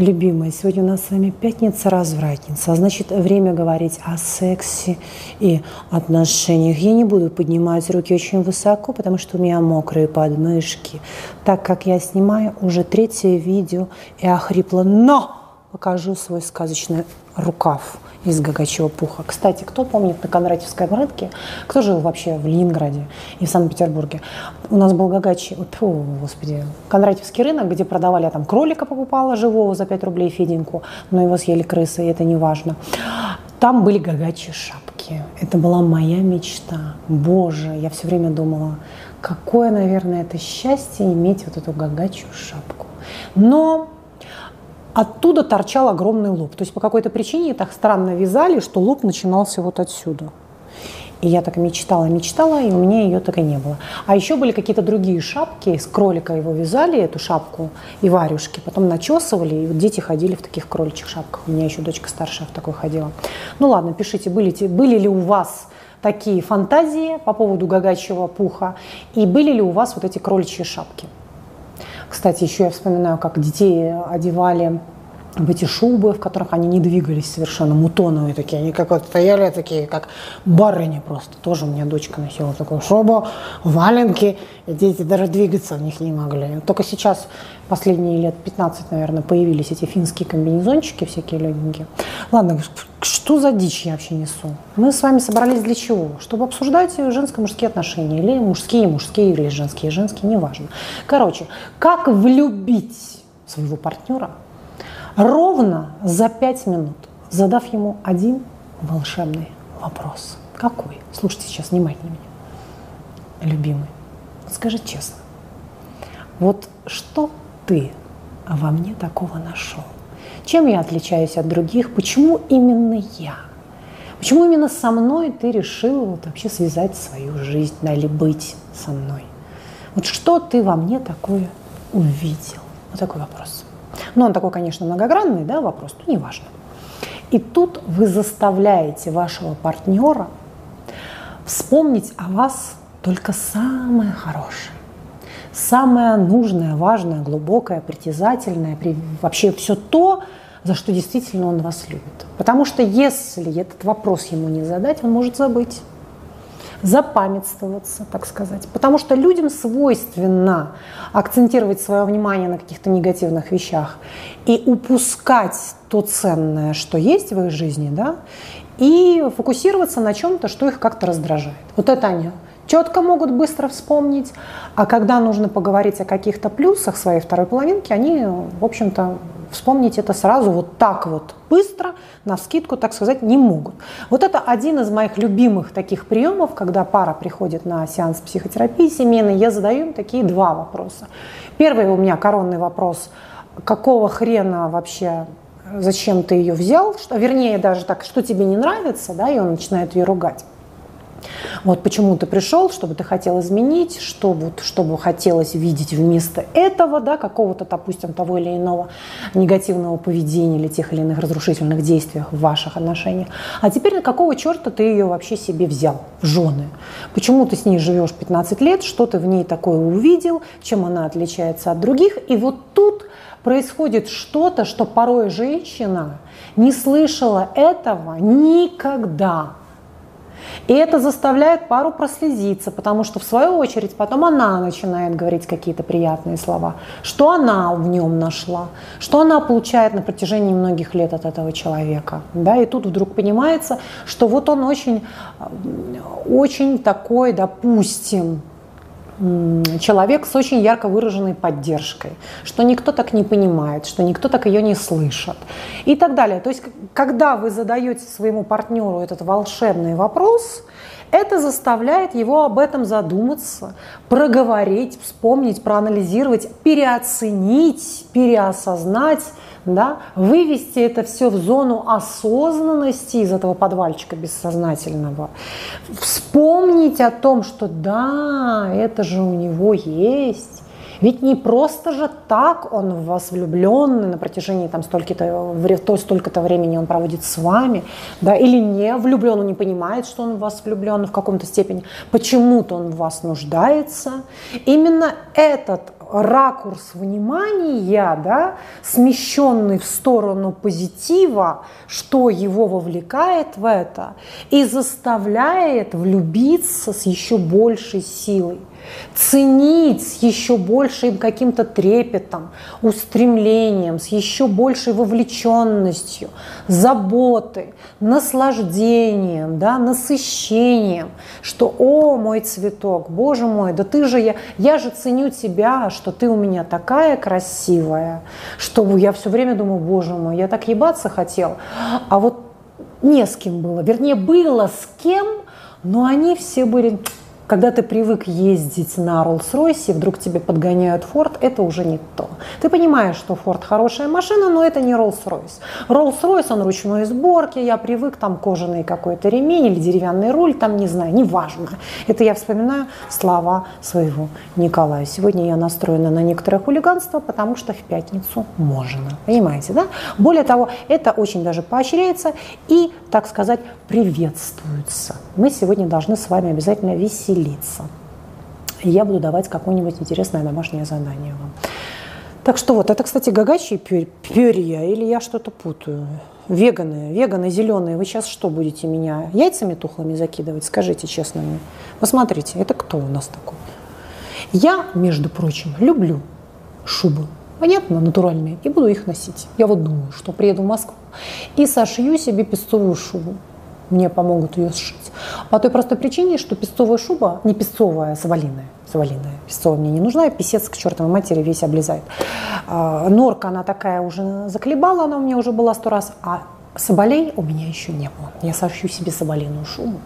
Любимая, сегодня у нас с вами пятница-развратница, а значит, время говорить о сексе и отношениях. Я не буду поднимать руки очень высоко, потому что у меня мокрые подмышки, так как я снимаю уже третье видео и охрипла, но покажу свой сказочный рукав из гагачьего пуха. Кстати, кто помнит на Кондратьевской рынке, кто жил вообще в Ленинграде и в Санкт-Петербурге? У нас был гагачий, о, господи, Кондратьевский рынок, где продавали, я там кролика покупала живого за 5 рублей Феденьку, но его съели крысы, и это не важно. Там были гагачьи шапки. Это была моя мечта. Боже, я все время думала, какое, наверное, это счастье иметь вот эту гагачью шапку. Но оттуда торчал огромный лоб. То есть по какой-то причине так странно вязали, что лоб начинался вот отсюда. И я так мечтала, мечтала, и у меня ее так и не было. А еще были какие-то другие шапки, с кролика его вязали, эту шапку, и варюшки, потом начесывали, и вот дети ходили в таких кроличьих шапках. У меня еще дочка старшая в такой ходила. Ну ладно, пишите, были, были ли у вас такие фантазии по поводу гагачьего пуха, и были ли у вас вот эти кроличьи шапки? Кстати, еще я вспоминаю, как детей одевали в эти шубы, в которых они не двигались совершенно, мутоновые такие. Они как вот стояли такие, как барыни просто. Тоже у меня дочка носила такую шубу, валенки, и дети даже двигаться в них не могли. Только сейчас, последние лет 15, наверное, появились эти финские комбинезончики всякие легенькие. Ладно, что за дичь я вообще несу? Мы с вами собрались для чего? Чтобы обсуждать женско-мужские отношения. Или мужские, мужские, или женские, женские, неважно. Короче, как влюбить своего партнера ровно за пять минут, задав ему один волшебный вопрос. Какой? Слушайте сейчас внимательно меня. Любимый, скажи честно, вот что ты во мне такого нашел? Чем я отличаюсь от других? Почему именно я? Почему именно со мной ты решил вот вообще связать свою жизнь, да, или быть со мной? Вот что ты во мне такое увидел? Вот такой вопрос. Ну, он такой, конечно, многогранный, да, вопрос, но неважно. И тут вы заставляете вашего партнера вспомнить о вас только самое хорошее самое нужное, важное, глубокое, притязательное, вообще все то, за что действительно он вас любит. Потому что если этот вопрос ему не задать, он может забыть запамятствоваться, так сказать. Потому что людям свойственно акцентировать свое внимание на каких-то негативных вещах и упускать то ценное, что есть в их жизни, да, и фокусироваться на чем-то, что их как-то раздражает. Вот это они четко могут быстро вспомнить, а когда нужно поговорить о каких-то плюсах своей второй половинки, они, в общем-то, вспомнить это сразу вот так вот быстро, на скидку, так сказать, не могут. Вот это один из моих любимых таких приемов, когда пара приходит на сеанс психотерапии семейной, я задаю им такие два вопроса. Первый у меня коронный вопрос, какого хрена вообще зачем ты ее взял, что, вернее даже так, что тебе не нравится, да, и он начинает ее ругать. Вот почему ты пришел, чтобы ты хотел изменить, что вот, чтобы хотелось видеть вместо этого, да, какого-то, допустим, того или иного негативного поведения или тех или иных разрушительных действий в ваших отношениях. А теперь на какого черта ты ее вообще себе взял в жены? Почему ты с ней живешь 15 лет, что ты в ней такое увидел, чем она отличается от других? И вот тут происходит что-то, что порой женщина не слышала этого никогда. И это заставляет пару прослезиться, потому что в свою очередь потом она начинает говорить какие-то приятные слова, что она в нем нашла, что она получает на протяжении многих лет от этого человека. Да? И тут вдруг понимается, что вот он очень, очень такой, допустим, человек с очень ярко выраженной поддержкой, что никто так не понимает, что никто так ее не слышит и так далее. То есть, когда вы задаете своему партнеру этот волшебный вопрос, это заставляет его об этом задуматься, проговорить, вспомнить, проанализировать, переоценить, переосознать да, вывести это все в зону осознанности из этого подвальчика бессознательного, вспомнить о том, что да, это же у него есть, ведь не просто же так он в вас влюблен на протяжении там столько-то, столько-то времени он проводит с вами, да, или не влюблен, он не понимает, что он в вас влюблен в каком-то степени, почему-то он в вас нуждается. Именно этот ракурс внимания, да, смещенный в сторону позитива, что его вовлекает в это и заставляет влюбиться с еще большей силой ценить с еще большим каким-то трепетом, устремлением, с еще большей вовлеченностью, заботой, наслаждением, да, насыщением, что «О, мой цветок, боже мой, да ты же, я, я же ценю тебя, что ты у меня такая красивая, что я все время думаю, боже мой, я так ебаться хотел, а вот не с кем было, вернее, было с кем, но они все были когда ты привык ездить на Rolls-Royce, вдруг тебе подгоняют Ford, это уже не то. Ты понимаешь, что Ford хорошая машина, но это не Rolls-Royce. Rolls-Royce, он ручной сборки, я привык, там кожаный какой-то ремень или деревянный руль, там не знаю, неважно. Это я вспоминаю слова своего Николая. Сегодня я настроена на некоторое хулиганство, потому что в пятницу можно. Понимаете, да? Более того, это очень даже поощряется и, так сказать, приветствуется. Мы сегодня должны с вами обязательно веселиться. И я буду давать какое-нибудь интересное домашнее задание вам. Так что вот, это, кстати, гагачьи перья или я что-то путаю? Веганы, веганы зеленые, вы сейчас что будете меня яйцами тухлыми закидывать? Скажите честно мне. Посмотрите, это кто у нас такой? Я, между прочим, люблю шубы. Понятно, натуральные. И буду их носить. Я вот думаю, что приеду в Москву и сошью себе песцовую шубу мне помогут ее сшить. По той простой причине, что песцовая шуба, не песцовая, совалиная, совалиная, песцовая мне не нужна, писец к чертовой матери весь облезает. А, норка, она такая уже заколебала, она у меня уже была сто раз, а Соболей у меня еще не было. Я сошью себе соболиную шубу.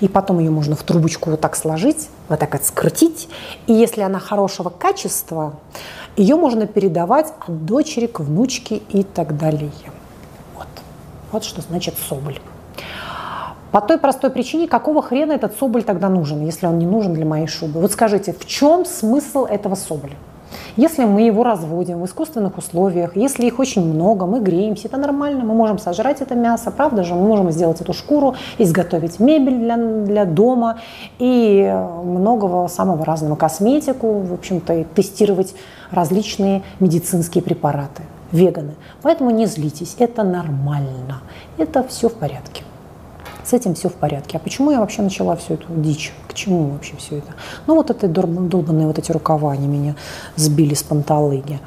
И потом ее можно в трубочку вот так сложить, вот так вот скрутить. И если она хорошего качества, ее можно передавать от дочери к внучке и так далее. Вот. Вот что значит соболь. По той простой причине, какого хрена этот соболь тогда нужен, если он не нужен для моей шубы? Вот скажите, в чем смысл этого соболя? Если мы его разводим в искусственных условиях, если их очень много, мы греемся, это нормально, мы можем сожрать это мясо, правда же, мы можем сделать эту шкуру, изготовить мебель для, для дома и многого самого разного косметику, в общем-то, и тестировать различные медицинские препараты. Веганы. Поэтому не злитесь, это нормально, это все в порядке с этим все в порядке. А почему я вообще начала всю эту дичь? К чему вообще все это? Ну вот эти долбанные вот эти рукава, они меня сбили с панталыги.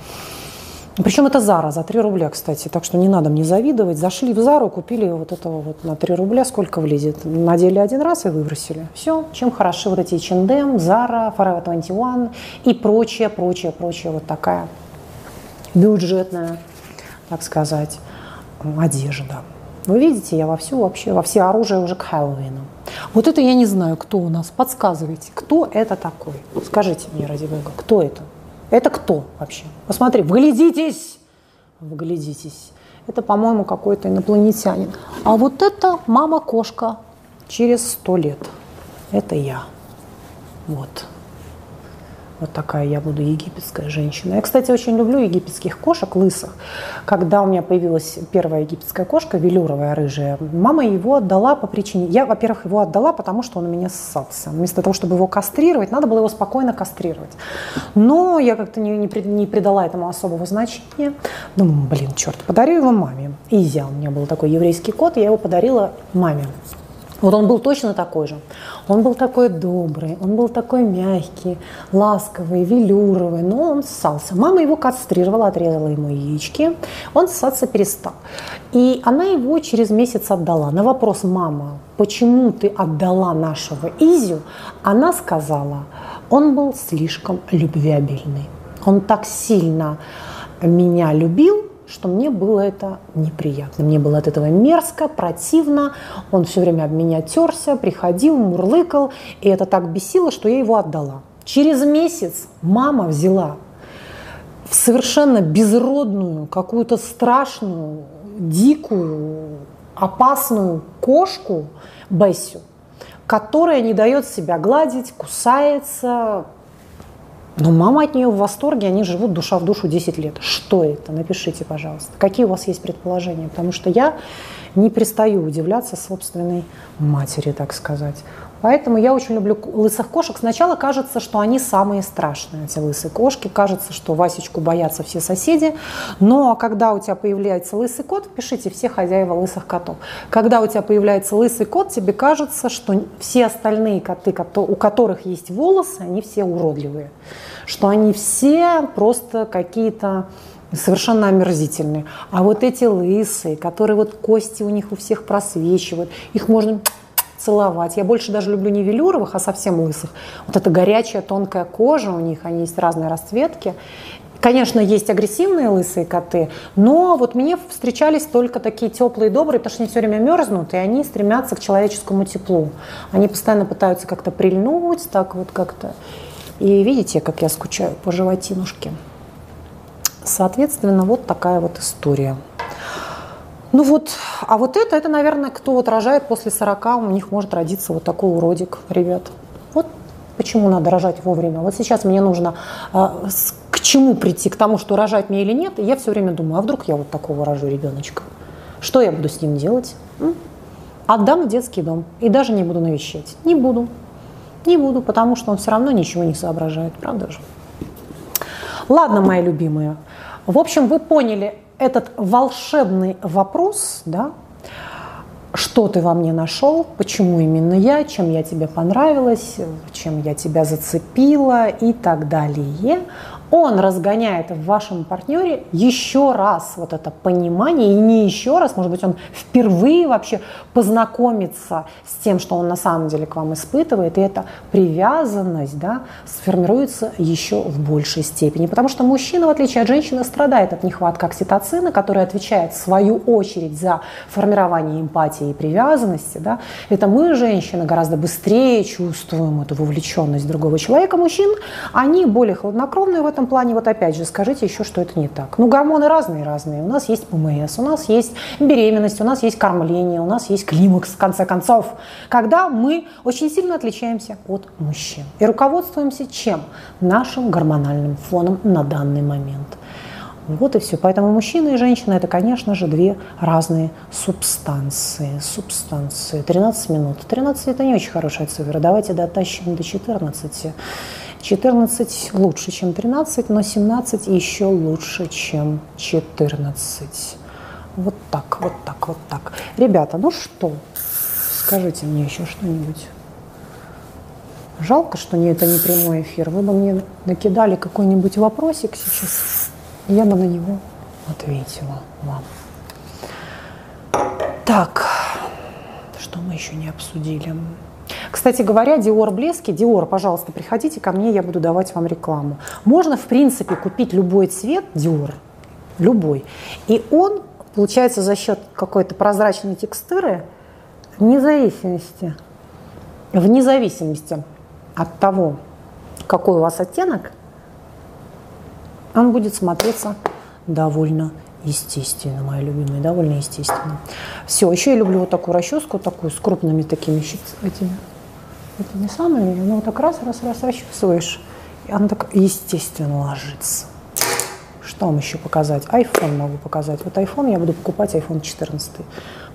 Причем это Зара за 3 рубля, кстати, так что не надо мне завидовать. Зашли в Зару, купили вот этого вот на 3 рубля, сколько влезет. Надели один раз и выбросили. Все, чем хороши вот эти H&M, Zara, Forever 21 и прочее, прочее, прочее. Вот такая бюджетная, так сказать, одежда. Вы видите, я во всю вообще, во все оружие уже к Хэллоуину. Вот это я не знаю, кто у нас. Подсказывайте, кто это такой? Скажите мне, ради бога, кто это? Это кто вообще? Посмотри, вглядитесь, вглядитесь. Это, по-моему, какой-то инопланетянин. А вот это мама-кошка через сто лет. Это я. Вот. Вот такая я буду египетская женщина. Я, кстати, очень люблю египетских кошек, лысых. Когда у меня появилась первая египетская кошка, велюровая, рыжая, мама его отдала по причине... Я, во-первых, его отдала, потому что он у меня ссался. Вместо того, чтобы его кастрировать, надо было его спокойно кастрировать. Но я как-то не, не, не придала этому особого значения. Думаю, блин, черт, подарю его маме. Изя у меня был такой еврейский кот, я его подарила маме. Вот он был точно такой же. Он был такой добрый, он был такой мягкий, ласковый, велюровый, но он ссался. Мама его кастрировала, отрезала ему яички, он ссаться перестал. И она его через месяц отдала. На вопрос «мама, почему ты отдала нашего Изю?» она сказала, он был слишком любвеобильный. Он так сильно меня любил, что мне было это неприятно. Мне было от этого мерзко, противно. Он все время об меня терся, приходил, мурлыкал. И это так бесило, что я его отдала. Через месяц мама взяла в совершенно безродную, какую-то страшную, дикую, опасную кошку Бессю, которая не дает себя гладить, кусается, но мама от нее в восторге, они живут душа в душу 10 лет. Что это? Напишите, пожалуйста. Какие у вас есть предположения? Потому что я не перестаю удивляться собственной матери, так сказать. Поэтому я очень люблю лысых кошек. Сначала кажется, что они самые страшные, эти лысые кошки. Кажется, что Васечку боятся все соседи. Но когда у тебя появляется лысый кот, пишите все хозяева лысых котов. Когда у тебя появляется лысый кот, тебе кажется, что все остальные коты, у которых есть волосы, они все уродливые. Что они все просто какие-то совершенно омерзительные. А вот эти лысые, которые вот кости у них у всех просвечивают, их можно целовать. Я больше даже люблю не велюровых, а совсем лысых. Вот эта горячая тонкая кожа у них, они есть разные расцветки. Конечно, есть агрессивные лысые коты, но вот мне встречались только такие теплые, добрые, потому что они все время мерзнут, и они стремятся к человеческому теплу. Они постоянно пытаются как-то прильнуть, так вот как-то. И видите, как я скучаю по животинушке. Соответственно, вот такая вот история. Ну вот, а вот это, это, наверное, кто вот рожает после 40, у них может родиться вот такой уродик, ребят. Вот почему надо рожать вовремя. Вот сейчас мне нужно а, к чему прийти, к тому, что рожать мне или нет, и я все время думаю, а вдруг я вот такого рожу ребеночка? Что я буду с ним делать? Отдам в детский дом и даже не буду навещать. Не буду. Не буду, потому что он все равно ничего не соображает, правда же? Ладно, мои любимые. В общем, вы поняли, этот волшебный вопрос, да, что ты во мне нашел, почему именно я, чем я тебе понравилась, чем я тебя зацепила? и так далее, он разгоняет в вашем партнере еще раз вот это понимание, и не еще раз, может быть, он впервые вообще познакомится с тем, что он на самом деле к вам испытывает, и эта привязанность да, сформируется еще в большей степени. Потому что мужчина, в отличие от женщины, страдает от нехватки окситоцина, который отвечает в свою очередь за формирование эмпатии и привязанности. Да. Это мы, женщины, гораздо быстрее чувствуем эту вовлеченность другого человека. Мужчин, они более хладнокровные в этом этом плане, вот опять же, скажите еще, что это не так. Ну, гормоны разные-разные. У нас есть ПМС, у нас есть беременность, у нас есть кормление, у нас есть климакс, в конце концов, когда мы очень сильно отличаемся от мужчин. И руководствуемся чем? Нашим гормональным фоном на данный момент. Вот и все. Поэтому мужчина и женщина – это, конечно же, две разные субстанции. Субстанции. 13 минут. 13 – это не очень хорошая цифра. Давайте дотащим до 14. 14 лучше, чем 13, но 17 еще лучше, чем 14. Вот так, вот так, вот так. Ребята, ну что, скажите мне еще что-нибудь. Жалко, что не, это не прямой эфир. Вы бы мне накидали какой-нибудь вопросик сейчас, я бы на него ответила вам. Так, что мы еще не обсудили? Кстати говоря, Dior блески, Dior, пожалуйста, приходите ко мне, я буду давать вам рекламу. Можно, в принципе, купить любой цвет Dior, любой, и он, получается, за счет какой-то прозрачной текстуры, вне зависимости, вне зависимости от того, какой у вас оттенок, он будет смотреться довольно естественно, моя любимая, довольно естественно. Все, еще я люблю вот такую расческу, такую с крупными такими этими самое, ну вот так раз, раз, раз расчесываешь, и она так естественно ложится. Что вам еще показать? iPhone могу показать. Вот iPhone я буду покупать iPhone 14,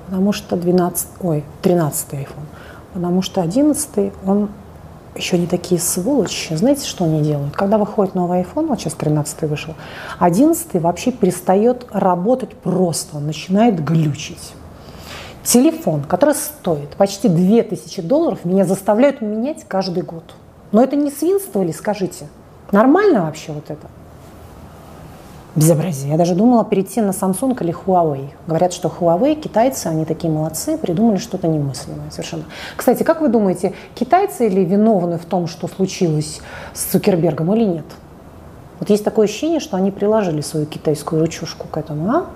потому что 12, ой, 13 iPhone, потому что 11 он еще не такие сволочи. Знаете, что они делают? Когда выходит новый iPhone, вот сейчас 13 вышел, 11 вообще перестает работать просто, он начинает глючить. Телефон, который стоит почти 2000 долларов, меня заставляют менять каждый год. Но это не свинство ли, скажите? Нормально вообще вот это? Безобразие. Я даже думала перейти на Samsung или Huawei. Говорят, что Huawei, китайцы, они такие молодцы, придумали что-то немыслимое совершенно. Кстати, как вы думаете, китайцы или виновны в том, что случилось с Цукербергом или нет? Вот есть такое ощущение, что они приложили свою китайскую ручушку к этому, а?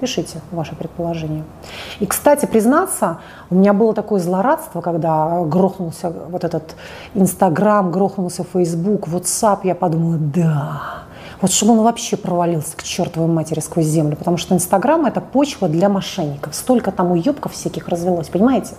Пишите ваше предположение. И, кстати, признаться, у меня было такое злорадство, когда грохнулся вот этот Инстаграм, грохнулся Фейсбук, WhatsApp. Я подумала, да, Вот чтобы он вообще провалился к чертовой матери сквозь землю, потому что Инстаграм – это почва для мошенников. Столько там уебков всяких развелось, понимаете?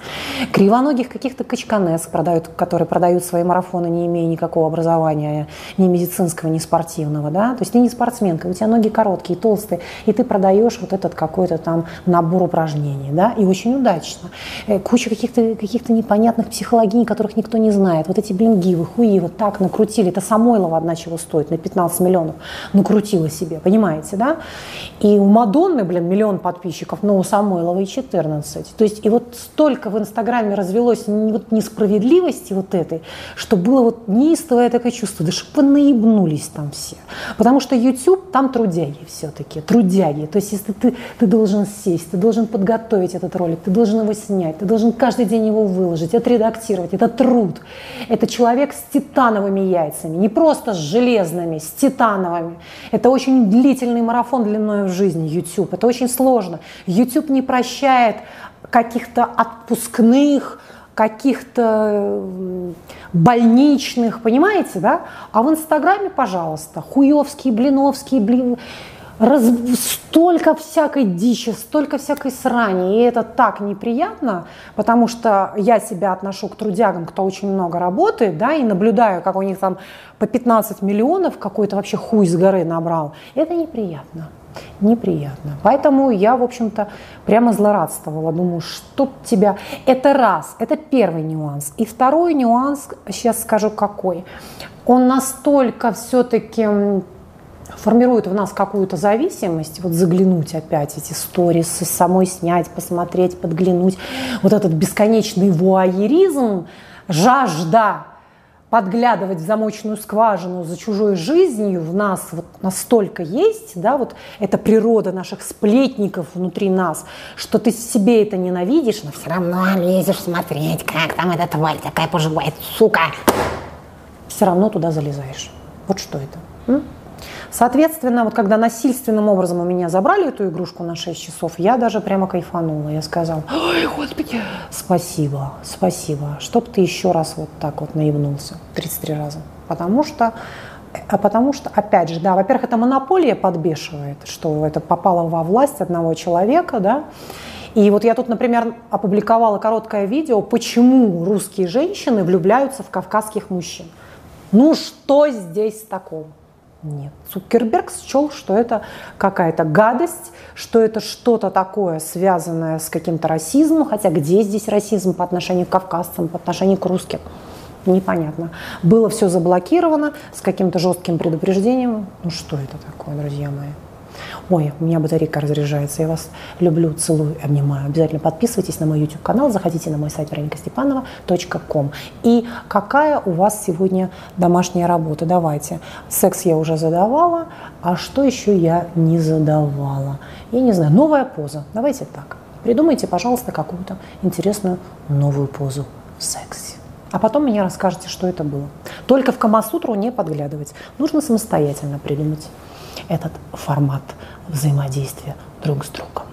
Кривоногих каких-то качканес, продают, которые продают свои марафоны, не имея никакого образования, ни медицинского, ни спортивного, да? То есть ты не спортсменка, у тебя ноги короткие, толстые, и ты продаешь вот этот какой-то там набор упражнений, да? И очень удачно. Э, куча каких-то каких непонятных психологий, которых никто не знает. Вот эти бенгивы, хуи, вот так накрутили. Это Самойлова одна чего стоит на 15 миллионов накрутила себе, понимаете, да? И у Мадонны, блин, миллион подписчиков, но у Самойловой 14. То есть и вот столько в Инстаграме развелось вот несправедливости вот этой, что было вот неистовое такое чувство, да чтобы наебнулись там все. Потому что YouTube, там трудяги все-таки, трудяги. То есть если ты, ты должен сесть, ты должен подготовить этот ролик, ты должен его снять, ты должен каждый день его выложить, отредактировать. Это труд. Это человек с титановыми яйцами, не просто с железными, с титановыми. Это очень длительный марафон длиной в жизни, YouTube. Это очень сложно. YouTube не прощает каких-то отпускных, каких-то больничных, понимаете, да? А в Инстаграме, пожалуйста, хуевские, блиновские, блин, раз, столько всякой дичи, столько всякой срани, и это так неприятно, потому что я себя отношу к трудягам, кто очень много работает, да, и наблюдаю, как у них там по 15 миллионов какой-то вообще хуй с горы набрал. Это неприятно неприятно. Поэтому я, в общем-то, прямо злорадствовала. Думаю, чтоб тебя... Это раз, это первый нюанс. И второй нюанс, сейчас скажу какой. Он настолько все-таки формирует в нас какую-то зависимость, вот заглянуть опять эти сторисы, самой снять, посмотреть, подглянуть, вот этот бесконечный вуайеризм, жажда подглядывать в замочную скважину за чужой жизнью в нас вот настолько есть, да, вот эта природа наших сплетников внутри нас, что ты себе это ненавидишь, но все равно лезешь смотреть, как там эта тварь такая поживает, сука. Все равно туда залезаешь. Вот что это. М? Соответственно, вот когда насильственным образом у меня забрали эту игрушку на 6 часов, я даже прямо кайфанула. Я сказала, ой, господи, спасибо, спасибо, чтоб ты еще раз вот так вот наебнулся 33 раза. Потому что а потому что, опять же, да, во-первых, это монополия подбешивает, что это попало во власть одного человека, да, и вот я тут, например, опубликовала короткое видео, почему русские женщины влюбляются в кавказских мужчин. Ну что здесь такого? Нет. Цукерберг счел, что это какая-то гадость, что это что-то такое, связанное с каким-то расизмом, хотя где здесь расизм по отношению к кавказцам, по отношению к русским? Непонятно. Было все заблокировано с каким-то жестким предупреждением. Ну что это такое, друзья мои? Ой, у меня батарейка разряжается. Я вас люблю, целую, обнимаю. Обязательно подписывайтесь на мой YouTube-канал, заходите на мой сайт вероникастепанова.ком. И какая у вас сегодня домашняя работа? Давайте. Секс я уже задавала, а что еще я не задавала? Я не знаю, новая поза. Давайте так. Придумайте, пожалуйста, какую-то интересную новую позу в сексе. А потом мне расскажете, что это было. Только в Камасутру не подглядывать. Нужно самостоятельно придумать этот формат взаимодействия друг с другом.